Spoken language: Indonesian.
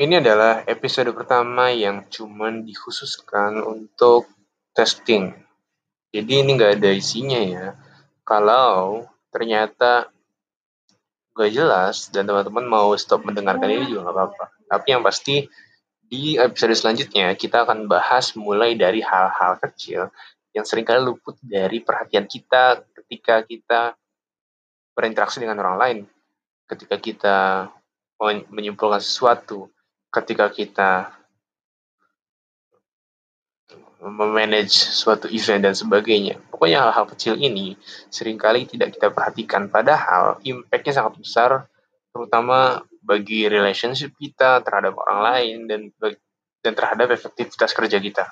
Ini adalah episode pertama yang cuman dikhususkan untuk testing. Jadi ini nggak ada isinya ya. Kalau ternyata nggak jelas dan teman-teman mau stop mendengarkan ini juga nggak apa-apa. Tapi yang pasti di episode selanjutnya kita akan bahas mulai dari hal-hal kecil yang sering kali luput dari perhatian kita ketika kita berinteraksi dengan orang lain, ketika kita menyimpulkan sesuatu, ketika kita memanage suatu event dan sebagainya. Pokoknya hal-hal kecil ini sering kali tidak kita perhatikan, padahal impact-nya sangat besar, terutama bagi relationship kita terhadap orang lain dan dan terhadap efektivitas kerja kita.